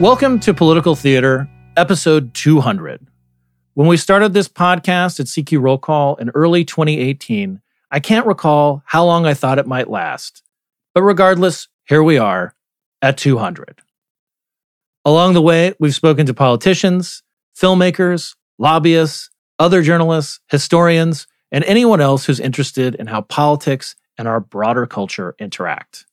Welcome to Political Theater, episode 200. When we started this podcast at CQ Roll Call in early 2018, I can't recall how long I thought it might last. But regardless, here we are at 200. Along the way, we've spoken to politicians, filmmakers, lobbyists, other journalists, historians, and anyone else who's interested in how politics and our broader culture interact.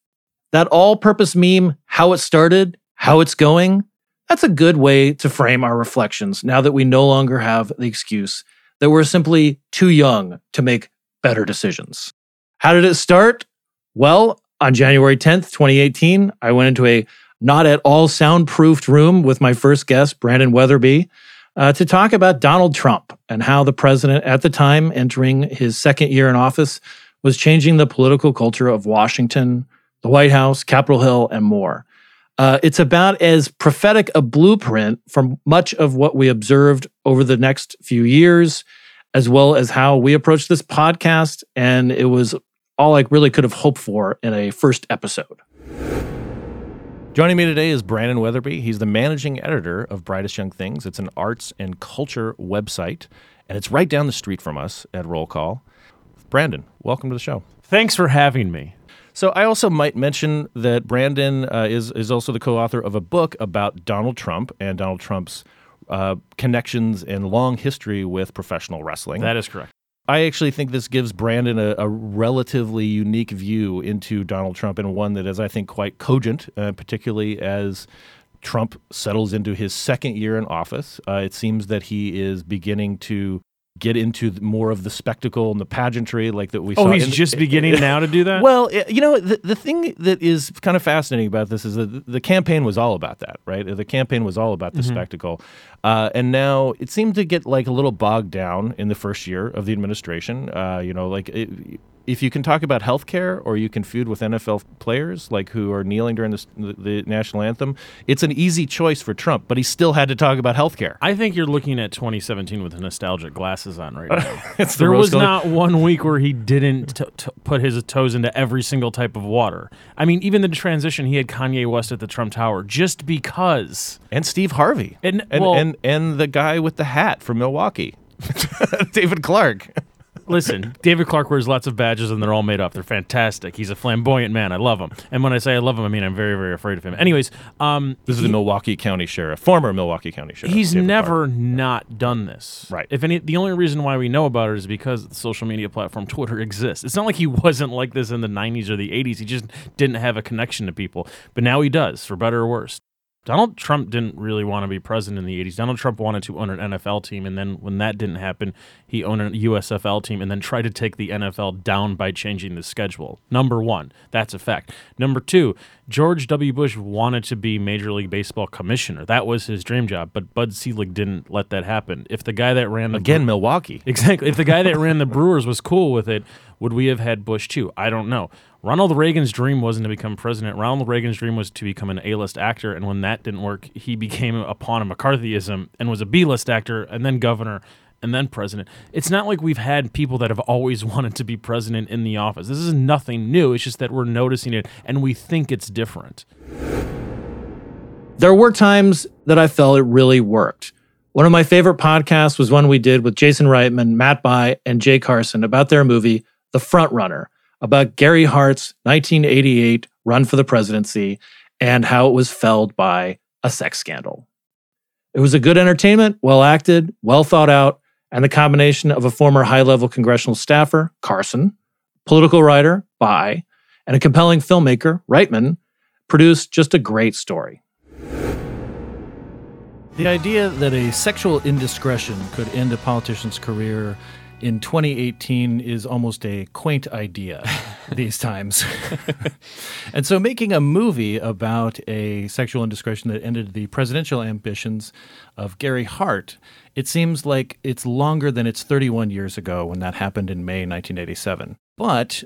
That all purpose meme, how it started, how it's going, that's a good way to frame our reflections now that we no longer have the excuse that we're simply too young to make better decisions. How did it start? Well, on January 10th, 2018, I went into a not at all soundproofed room with my first guest, Brandon Wetherbee, uh, to talk about Donald Trump and how the president at the time, entering his second year in office, was changing the political culture of Washington, the White House, Capitol Hill, and more. Uh, it's about as prophetic a blueprint for much of what we observed over the next few years, as well as how we approached this podcast. And it was all I really could have hoped for in a first episode. Joining me today is Brandon Wetherbee. He's the managing editor of Brightest Young Things. It's an arts and culture website, and it's right down the street from us at Roll Call. Brandon, welcome to the show. Thanks for having me. So I also might mention that Brandon uh, is is also the co-author of a book about Donald Trump and Donald Trump's uh, connections and long history with professional wrestling. That is correct. I actually think this gives Brandon a, a, relatively unique view into Donald Trump and one that is, I think, quite cogent, uh, particularly as Trump settles into his second year in office. Uh, it seems that he is beginning to get into more of the spectacle and the pageantry like that we oh, saw. he's in- just beginning now to do that? Well, you know, the, the thing that is kind of fascinating about this is that the- the campaign was all about that, right? The campaign was all about the spectacle. Uh, and now it seemed to get like a little bogged down in the first year of the administration. Uh, you know, like it, if you can talk about healthcare or you can feud with NFL players like who are kneeling during the, the national anthem, it's an easy choice for Trump, but he still had to talk about healthcare. I think you're looking at 2017 with nostalgic glasses on right now. The there was rose-colored- not one week where he didn't t- t- put his toes into every single type of water. I mean, even the transition, he had Kanye West at the Trump Tower just because. and Steve Harvey And- and, well- and and the guy with the hat from Milwaukee, David Clarke. Listen, David Clarke wears lots of badges and they're all made up. They're fantastic. He's a flamboyant man. I love him. And when I say I love him, I mean I'm very, very afraid of him. Anyways, um, This is the Milwaukee County Sheriff, former Milwaukee County Sheriff. He's David never Clarke. not done this. Right. If any, the only reason why we know about it is because the social media platform Twitter exists. It's not like he wasn't like this in the 90s or the 80s. He just didn't have a connection to people. But now he does, for better or worse. Donald Trump didn't really want to be president in the 80s. Donald Trump wanted to own an NFL team, and then when that didn't happen, he owned a USFL team and then tried to take the NFL down by changing the schedule. Number one, that's a fact. Number two, George W. Bush wanted to be Major League Baseball commissioner. That was his dream job, but Bud Selig didn't let that happen. If the guy that ran the Again, Milwaukee. Exactly. If the guy that ran the Brewers was cool with it, would we have had Bush too? I don't know. Ronald Reagan's dream wasn't to become president. Ronald Reagan's dream was to become an A-list actor, and when that didn't work, he became a pawn of McCarthyism and was a B-list actor, and then governor, and then president. It's not like we've had people that have always wanted to be president in the office. This is nothing new. It's just that we're noticing it, and we think it's different. There were times that I felt it really worked. One of my favorite podcasts was one we did with Jason Reitman, Matt Bai, and Jay Carson about their movie, The Front Runner, about Gary Hart's 1988 run for the presidency and how it was felled by a sex scandal. It was a good entertainment, well acted, well thought out, and the combination of a former high level congressional staffer, Carson, political writer, Bai, and a compelling filmmaker, Reitman, produced just a great story. The idea that a sexual indiscretion could end a politician's career in 2018 is almost a quaint idea. these times. and so, making a movie about a sexual indiscretion that ended the presidential ambitions of Gary Hart, it seems like it's longer than it's 31 years ago when that happened in May 1987. But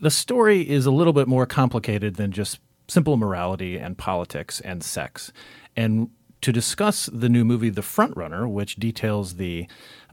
the story is a little bit more complicated than just simple morality and politics and sex. And to discuss the new movie The Frontrunner, which details the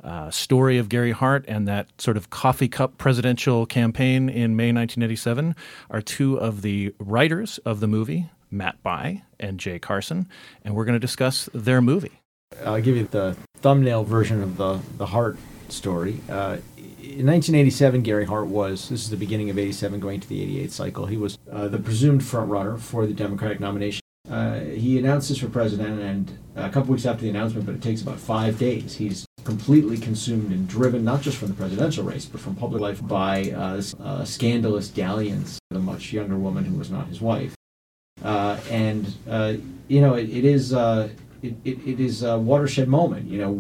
uh, story of Gary Hart and that sort of coffee cup presidential campaign in May 1987, are two of the writers of the movie, Matt Bai and Jay Carson, and we're going to discuss their movie. I'll give you the thumbnail version of the, the Hart story. Uh, in 1987, Gary Hart was, this is the beginning of 87 going to the 88 cycle, he was uh, the presumed frontrunner for the Democratic nomination. Uh, he announces for president, and a couple weeks after the announcement, but it takes about five days, he's completely consumed and driven, not just from the presidential race, but from public life by uh, uh, scandalous dalliance with a much younger woman who was not his wife. Uh, and, uh, you know, it, it is it, it, it is a watershed moment, you know,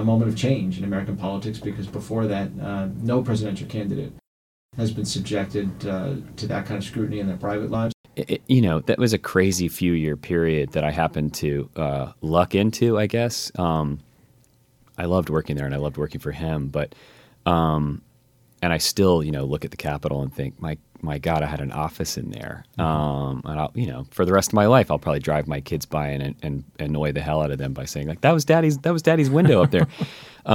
a moment of change in American politics because before that, no presidential candidate has been subjected to that kind of scrutiny in their private lives. It, you know, that was a crazy few year period that I happened to uh, luck into, I guess. Um, I loved working there and I loved working for him, but, um, and I still, you know, look at the Capitol and think, my my God, I had an office in there. Mm-hmm. Um, and I'll, you know, for the rest of my life, I'll probably drive my kids by and, and annoy the hell out of them by saying like, that was daddy's, that was daddy's window up there.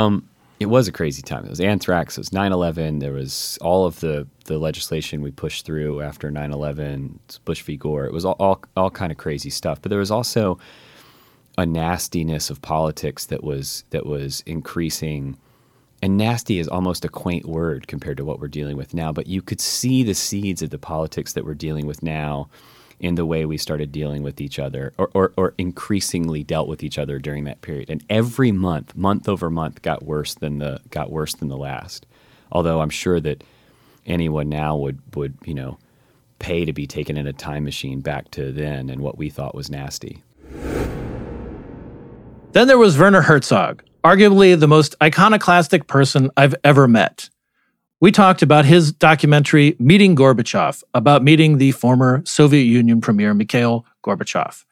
it was a crazy time. It was anthrax. It was 9/11. There was all of the the legislation we pushed through after 9/11. Bush v. Gore. It was all, all all kind of crazy stuff. But there was also a nastiness of politics that was that was increasing and nasty is almost a quaint word compared to what we're dealing with now, but you could see the seeds of the politics that we're dealing with now in the way we started dealing with each other or, or, or, increasingly dealt with each other during that period. And every month, month over month, got worse than the got worse than the last. Although I'm sure that anyone now would would, you know, pay to be taken in a time machine back to then and what we thought was nasty. Then there was Werner Herzog, arguably the most iconoclastic person I've ever met. We talked about his documentary, Meeting Gorbachev, about meeting the former Soviet Union Premier Mikhail Gorbachev.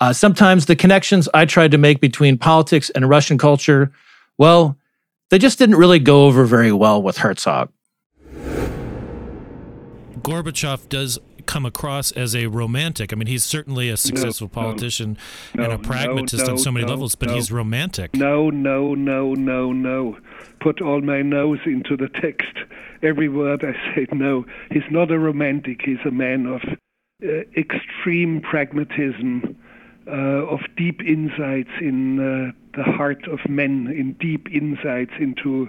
Uh, sometimes the connections I tried to make between politics and Russian culture, well, they just didn't really go over very well with Herzog. Gorbachev does come across as a romantic. I mean, he's certainly a successful no, politician no, and a pragmatist no, on so many levels, but he's romantic. No, no, no, no, no. Put all my no's into the text. Every word I say no. He's not a romantic. He's a man of uh, extreme pragmatism, uh, of deep insights in uh, the heart of men, in deep insights into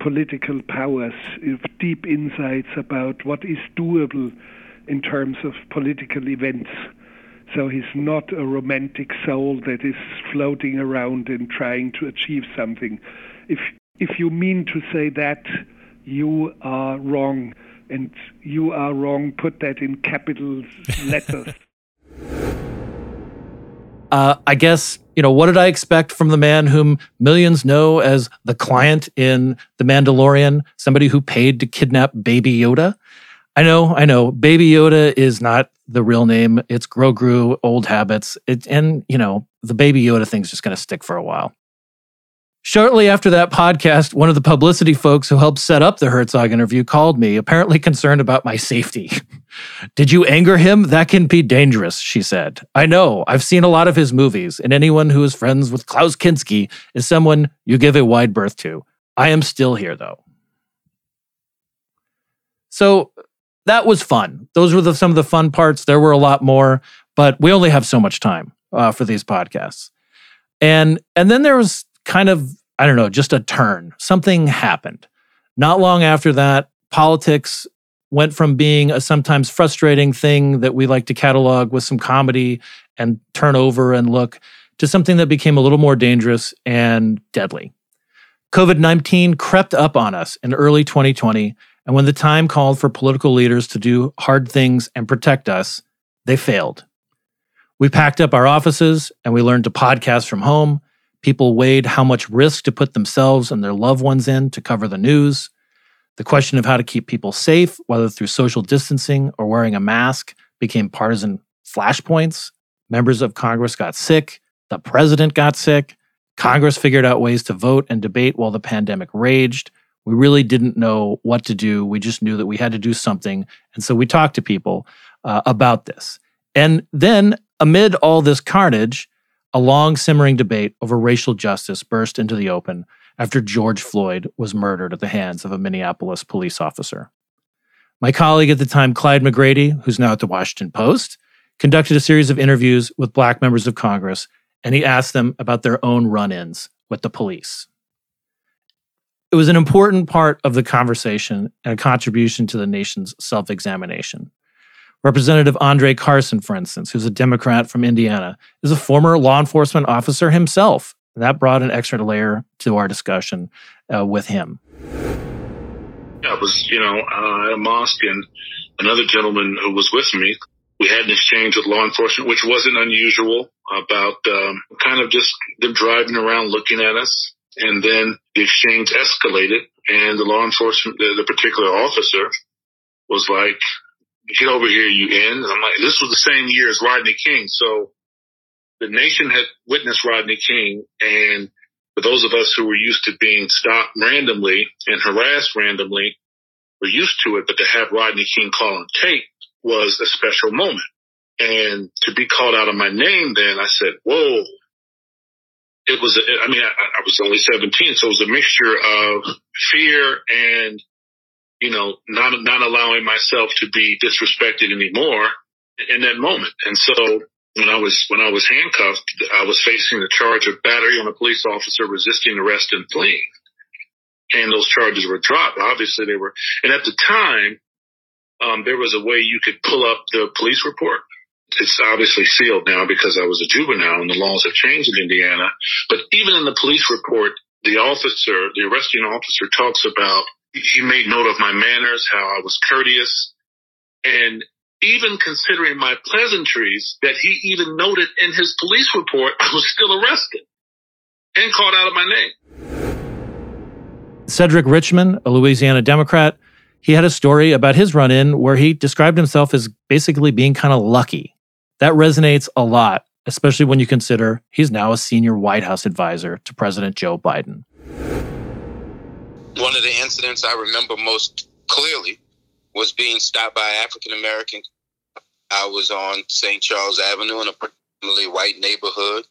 political powers, of deep insights about what is doable in terms of political events. So he's not a romantic soul that is floating around and trying to achieve something. If if you mean to say that, you are wrong, and you are wrong. Put that in capital letters. Uh, I guess you know what did I expect from the man whom millions know as the client in The Mandalorian, somebody who paid to kidnap Baby Yoda. I know, I know. Baby Yoda is not the real name. It's Grogu, old habits. It, and, you know, the Baby Yoda thing's just going to stick for a while. Shortly after that podcast, one of the publicity folks who helped set up the Herzog interview called me, apparently concerned about my safety. Did you anger him? That can be dangerous, she said. I know. I've seen a lot of his movies, and anyone who is friends with Klaus Kinski is someone you give a wide berth to. I am still here, though. So, that was fun. Those were the, some of the fun parts. There were a lot more, but we only have so much time uh, for these podcasts. And and then there was kind of I don't know, just a turn. Something happened. Not long after that, politics went from being a sometimes frustrating thing that we like to catalog with some comedy and turn over and look to something that became a little more dangerous and deadly. COVID 19 crept up on us in early 2020 and when the time called for political leaders to do hard things and protect us, they failed. We packed up our offices and we learned to podcast from home. People weighed how much risk to put themselves and their loved ones in to cover the news. The question of how to keep people safe, whether through social distancing or wearing a mask, became partisan flashpoints. Members of Congress got sick. The president got sick. Congress figured out ways to vote and debate while the pandemic raged. We really didn't know what to do. We just knew that we had to do something. And so we talked to people uh, about this. And then, amid all this carnage, a long simmering debate over racial justice burst into the open after George Floyd was murdered at the hands of a Minneapolis police officer. My colleague at the time, Clyde McGrady, who's now at the Washington Post, conducted a series of interviews with black members of Congress, and he asked them about their own run ins with the police. It was an important part of the conversation and a contribution to the nation's self examination. Representative Andre Carson, for instance, who's a Democrat from Indiana, is a former law enforcement officer himself. And that brought an extra layer to our discussion uh, with him. I was, you know, uh, at a mosque, and another gentleman who was with me, we had an exchange with law enforcement, which wasn't unusual, about um, kind of just them driving around looking at us. And then the exchange escalated, and the law enforcement, the, the particular officer, was like, "Get over here, you in!" I'm like, "This was the same year as Rodney King, so the nation had witnessed Rodney King, and for those of us who were used to being stopped randomly and harassed randomly, we're used to it. But to have Rodney King call on tape was a special moment. And to be called out of my name, then I said, "Whoa!" It was. I mean, I, I was only 17, so it was a mixture of fear and, you know, not not allowing myself to be disrespected anymore in that moment. And so when I was when I was handcuffed, I was facing the charge of battery on a police officer resisting arrest and fleeing. And those charges were dropped. Obviously, they were. And at the time, um, there was a way you could pull up the police report. It's obviously sealed now because I was a juvenile and the laws have changed in Indiana. But even in the police report, the officer, the arresting officer, talks about he made note of my manners, how I was courteous, and even considering my pleasantries that he even noted in his police report, I was still arrested and called out of my name. Cedric Richmond, a Louisiana Democrat, he had a story about his run in where he described himself as basically being kind of lucky. That resonates a lot, especially when you consider he's now a senior White House advisor to President Joe Biden. One of the incidents I remember most clearly was being stopped by African American. I was on St. Charles Avenue in a particularly white neighborhood,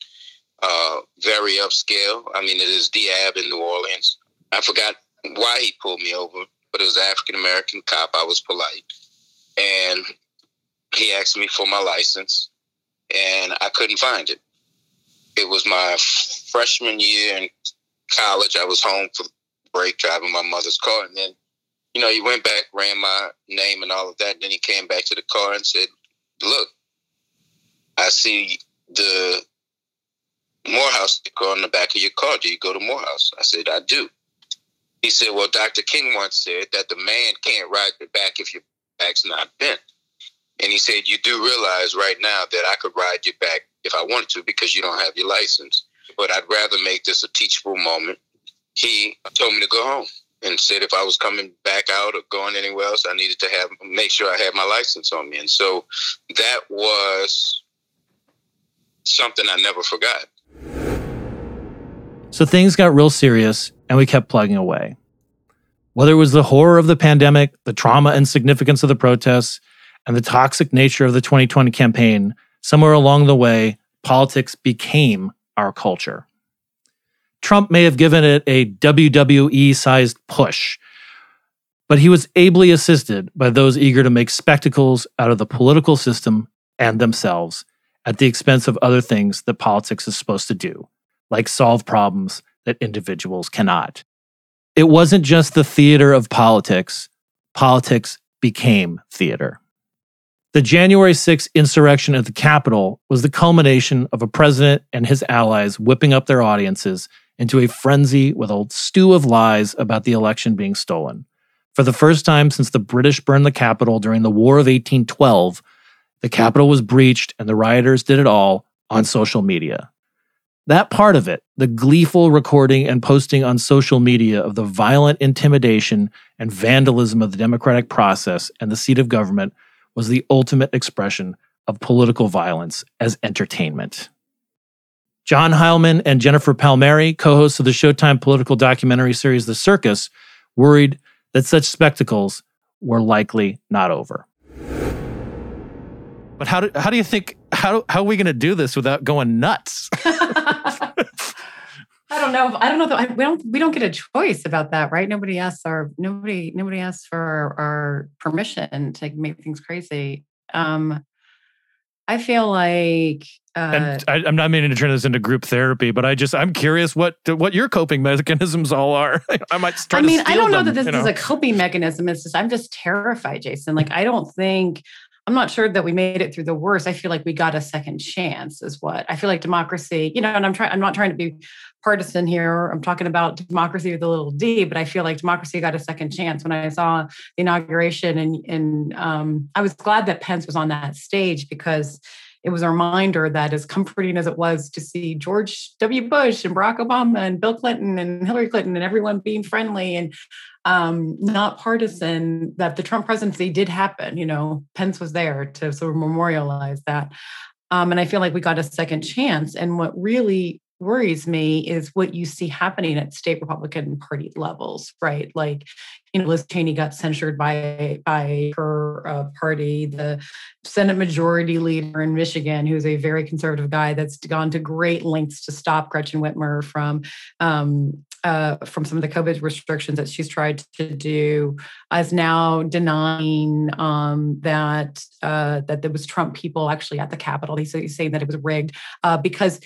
uh, very upscale. I mean, it is Diab in New Orleans. I forgot why he pulled me over, but it was African American cop. I was polite. And he asked me for my license, and I couldn't find it. It was my freshman year in college. I was home for break driving my mother's car, and then you know, he went back, ran my name and all of that. Then he came back to the car and said, Look, I see the Morehouse sticker on the back of your car. Do you go to Morehouse? I said, I do. He said, Well, Dr. King once said that the man can't ride the back if your back's not bent. And he said, You do realize right now that I could ride you back if I wanted to because you don't have your license. But I'd rather make this a teachable moment. He told me to go home and said if I was coming back out or going anywhere else, I needed to have make sure I had my license on me. And so that was something I never forgot. So things got real serious and we kept plugging away. Whether it was the horror of the pandemic, the trauma and significance of the protests, and the toxic nature of the 2020 campaign, somewhere along the way, politics became our culture. Trump may have given it a WWE sized push, but he was ably assisted by those eager to make spectacles out of the political system and themselves at the expense of other things that politics is supposed to do, like solve problems that individuals cannot. It wasn't just the theater of politics, politics became theater. The January 6th insurrection at the Capitol was the culmination of a president and his allies whipping up their audiences into a frenzy with a stew of lies about the election being stolen. For the first time since the British burned the Capitol during the War of 1812, the Capitol was breached and the rioters did it all on social media. That part of it, the gleeful recording and posting on social media of the violent intimidation and vandalism of the democratic process and the seat of government, was the ultimate expression of political violence as entertainment. John Heilemann and Jennifer Palmieri, co hosts of the Showtime political documentary series The Circus, worried that such spectacles were likely not over. But how do, how do you think how how are we going to do this without going nuts? I don't know. I don't know. That we don't we don't get a choice about that, right? Nobody asks our nobody nobody asks for our, our permission to make things crazy. Um, I feel like, uh, and I, am not meaning to turn this into group therapy, but I just I'm curious what what your coping mechanisms all are. I might. I mean, I don't know them, that this you know? is a coping mechanism. It's just I'm just terrified, Jason. Like I don't think I'm not sure that we made it through the worst. I feel like we got a second chance, is what I feel like democracy, you know, and I'm trying, I'm not trying to be partisan here. I'm talking about democracy with a little d, but I feel like democracy got a second chance when I saw the inauguration. And, and um, I was glad that Pence was on that stage because it was a reminder that as comforting as it was to see George W. Bush and Barack Obama and Bill Clinton and Hillary Clinton and everyone being friendly and um, not partisan, that the Trump presidency did happen. You know, Pence was there to sort of memorialize that. Um, and I feel like we got a second chance. And what really worries me is what you see happening at state Republican Party levels, right? Like, you know, Liz Cheney got censured by by her uh, party. The Senate Majority Leader in Michigan, who's a very conservative guy, that's gone to great lengths to stop Gretchen Whitmer from um, uh, from some of the COVID restrictions that she's tried to do, is now denying um, that uh, that there was Trump people actually at the Capitol. He's, saying that it was rigged uh, because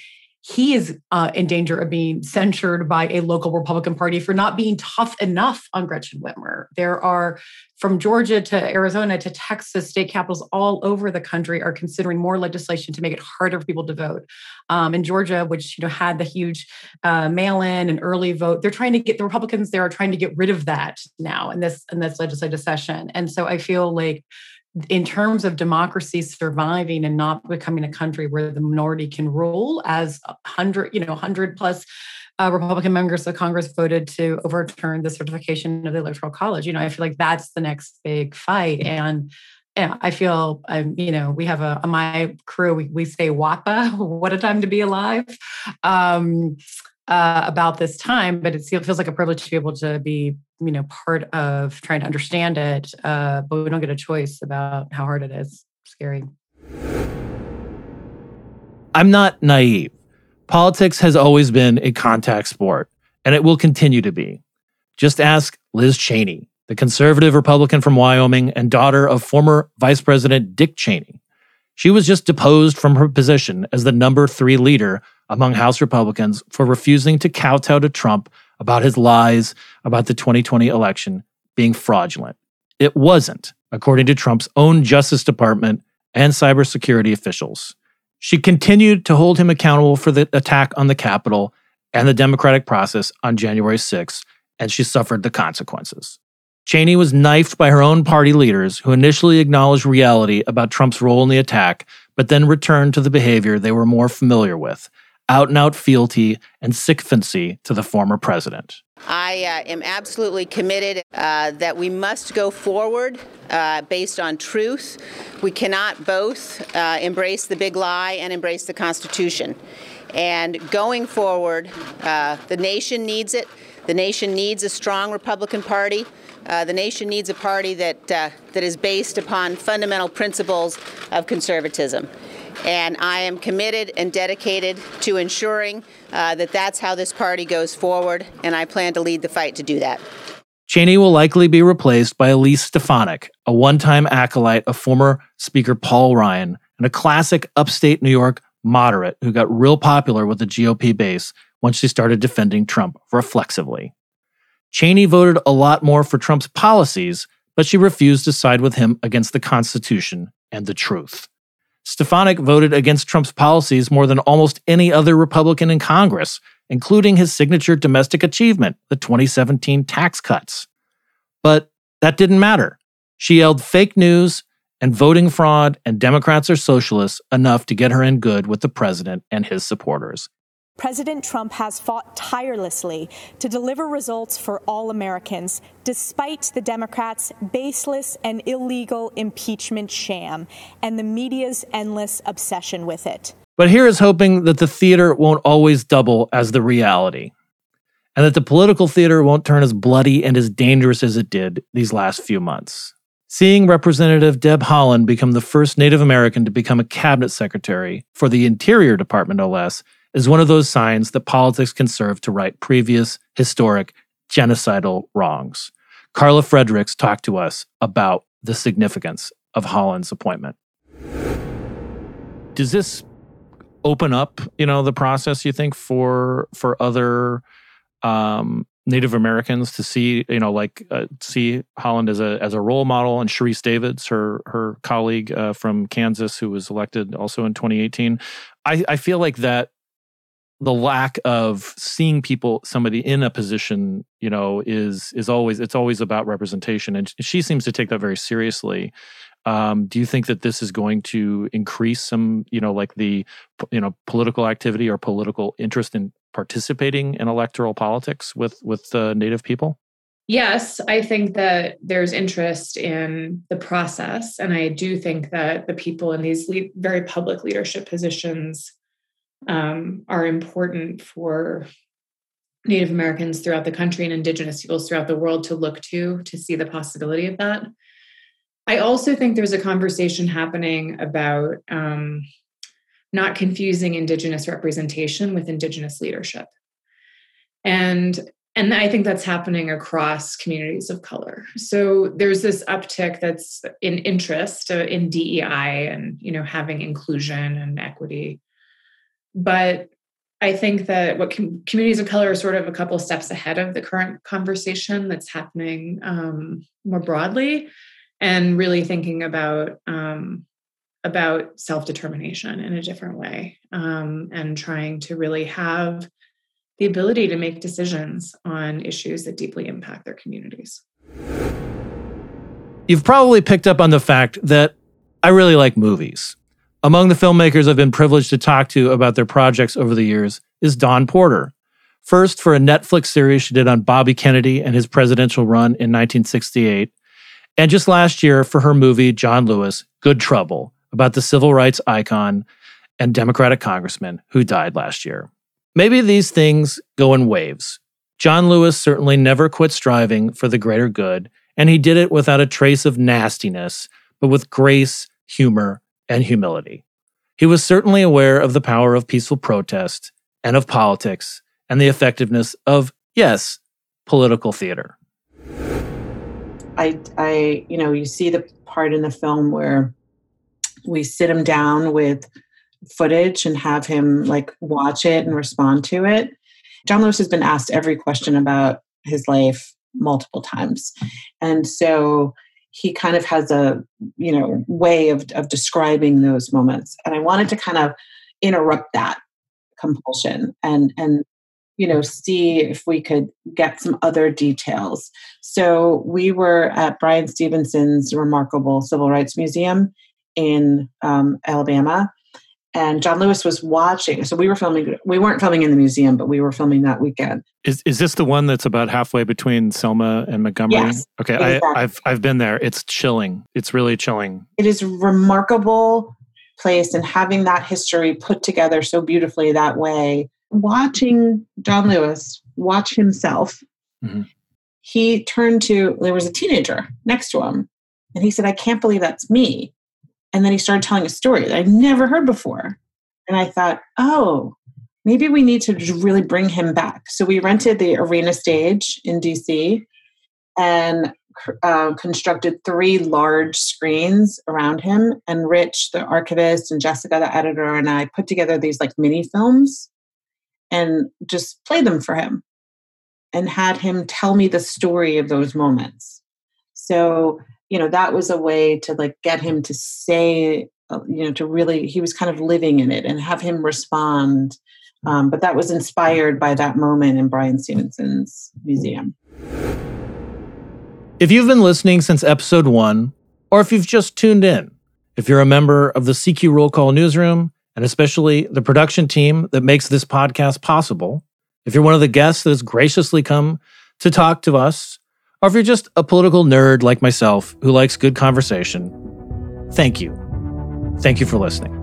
he is uh, in danger of being censured by a local Republican Party for not being tough enough on Gretchen Whitmer. There are from Georgia to Arizona to Texas, state capitals all over the country are considering more legislation to make it harder for people to vote. Um, in Georgia, which you know had the huge uh, mail-in and early vote, they're trying to get the Republicans there are trying to get rid of that now in this in this legislative session. And so I feel like in terms of democracy surviving and not becoming a country where the minority can rule as 100 you know 100 plus uh, republican members of congress voted to overturn the certification of the electoral college you know i feel like that's the next big fight and yeah, I feel I'm, you know, we have a my crew, we, we say WAPA, what a time to be alive. Um, uh, about this time, but it feels like a privilege to be able to be, you know, part of trying to understand it. Uh, but we don't get a choice about how hard it is. Scary. I'm not naive. Politics has always been a contact sport, and it will continue to be. Just ask Liz Cheney, the conservative Republican from Wyoming and daughter of former Vice President Dick Cheney. She was just deposed from her position as the number three leader among House Republicans for refusing to kowtow to Trump about his lies about the 2020 election being fraudulent. It wasn't, according to Trump's own Justice Department and cybersecurity officials. She continued to hold him accountable for the attack on the Capitol and the democratic process on January 6, and she suffered the consequences. Cheney was knifed by her own party leaders who initially acknowledged reality about Trump's role in the attack, but then returned to the behavior they were more familiar with out and out fealty and sycophancy to the former president. I uh, am absolutely committed uh, that we must go forward uh, based on truth. We cannot both uh, embrace the big lie and embrace the Constitution. And going forward, uh, the nation needs it. The nation needs a strong Republican Party. Uh, the nation needs a party that, that is based upon fundamental principles of conservatism. And I am committed and dedicated to ensuring uh, that that's how this party goes forward, and I plan to lead the fight to do that. Cheney will likely be replaced by Elise Stefanik, a one time acolyte of former Speaker Paul Ryan and a classic upstate New York moderate who got real popular with the GOP base once she started defending Trump reflexively. Cheney voted a lot more for Trump's policies, but she refused to side with him against the Constitution and the truth. Stefanik voted against Trump's policies more than almost any other Republican in Congress, including his signature domestic achievement, the 2017 tax cuts. But that didn't matter. She yelled fake news and voting fraud and Democrats are socialists enough to get her in good with the president and his supporters. President Trump has fought tirelessly to deliver results for all Americans, despite the Democrats' baseless and illegal impeachment sham and the media's endless obsession with it. But here is hoping that the theater won't always double as the reality, and that the political theater won't turn as bloody and as dangerous as it did these last few months. Seeing Representative Deb Haaland become the first Native American to become a cabinet secretary for the Interior Department, no less, is one of those signs that politics can serve to right previous historic genocidal wrongs. Carla Fredericks talked to us about the significance of Haaland's appointment. Does this open up, you know, the process you think for for other um, Native Americans to see, you know, like uh, see Holland as a as a role model, and Sharice Davids, her her colleague uh, from Kansas, who was elected also in 2018. I, I feel like that the lack of seeing people somebody in a position you know is is always it's always about representation. And she seems to take that very seriously. Um, do you think that this is going to increase some you know like the you know political activity or political interest in participating in electoral politics with with uh, native people? Yes, I think that there's interest in the process. And I do think that the people in these lead, very public leadership positions um, are important for Native Americans throughout the country and Indigenous peoples throughout the world to look to to see the possibility of that. I also think there's a conversation happening about um, not confusing Indigenous representation with Indigenous leadership, and and I think that's happening across communities of color. So there's this uptick that's in interest uh, in DEI and you know having inclusion and equity but I think that what com- communities of color are sort of a couple steps ahead of the current conversation that's happening um, more broadly, and really thinking about um, about self determination in a different way, um, and trying to really have the ability to make decisions on issues that deeply impact their communities. You've probably picked up on the fact that I really like movies. Among the filmmakers I've been privileged to talk to about their projects over the years is Dawn Porter. First, for a Netflix series she did on Bobby Kennedy and his presidential run in 1968, and just last year for her movie John Lewis, Good Trouble, about the civil rights icon and Democratic congressman who died last year. Maybe these things go in waves. John Lewis certainly never quit striving for the greater good, and he did it without a trace of nastiness, but with grace, humor, and humility. He was certainly aware of the power of peaceful protest and of politics and the effectiveness of, yes, political theater. I, I, you know, you see the part in the film where we sit him down with footage and have him like watch it and respond to it. John Lewis has been asked every question about his life multiple times. And so he kind of has a you know way of, of describing those moments. And i wanted to kind of interrupt that compulsion and and you know see if we could get some other details. So we were at bryan stevenson's remarkable civil rights museum in um, alabama and John Lewis was watching. So we were filming. We weren't filming in the museum, but we were filming that weekend. Is is this the one that's about halfway between Selma and Montgomery? Yes, okay, exactly. I, I've I've been there. It's chilling. It's really chilling. It is a remarkable place, and having that history put together so beautifully that way. Watching John Lewis watch himself, mm-hmm. he turned to there was a teenager next to him, and he said, "I can't believe that's me." And then he started telling a story that I'd never heard before. And I thought, oh, maybe we need to really bring him back. So we rented the arena stage in DC and uh, constructed three large screens around him. And Rich, the archivist, and Jessica, the editor, and I put together these like mini films and just played them for him and had him tell me the story of those moments. So you know that was a way to like get him to say uh, you know to really he was kind of living in it and have him respond um, but that was inspired by that moment in bryan stevenson's museum if you've been listening since episode one or if you've just tuned in if you're a member of the cq roll call newsroom and especially the production team that makes this podcast possible. If you're one of the guests that has graciously come to talk to us, or if you're just a political nerd like myself who likes good conversation, thank you. Thank you for listening.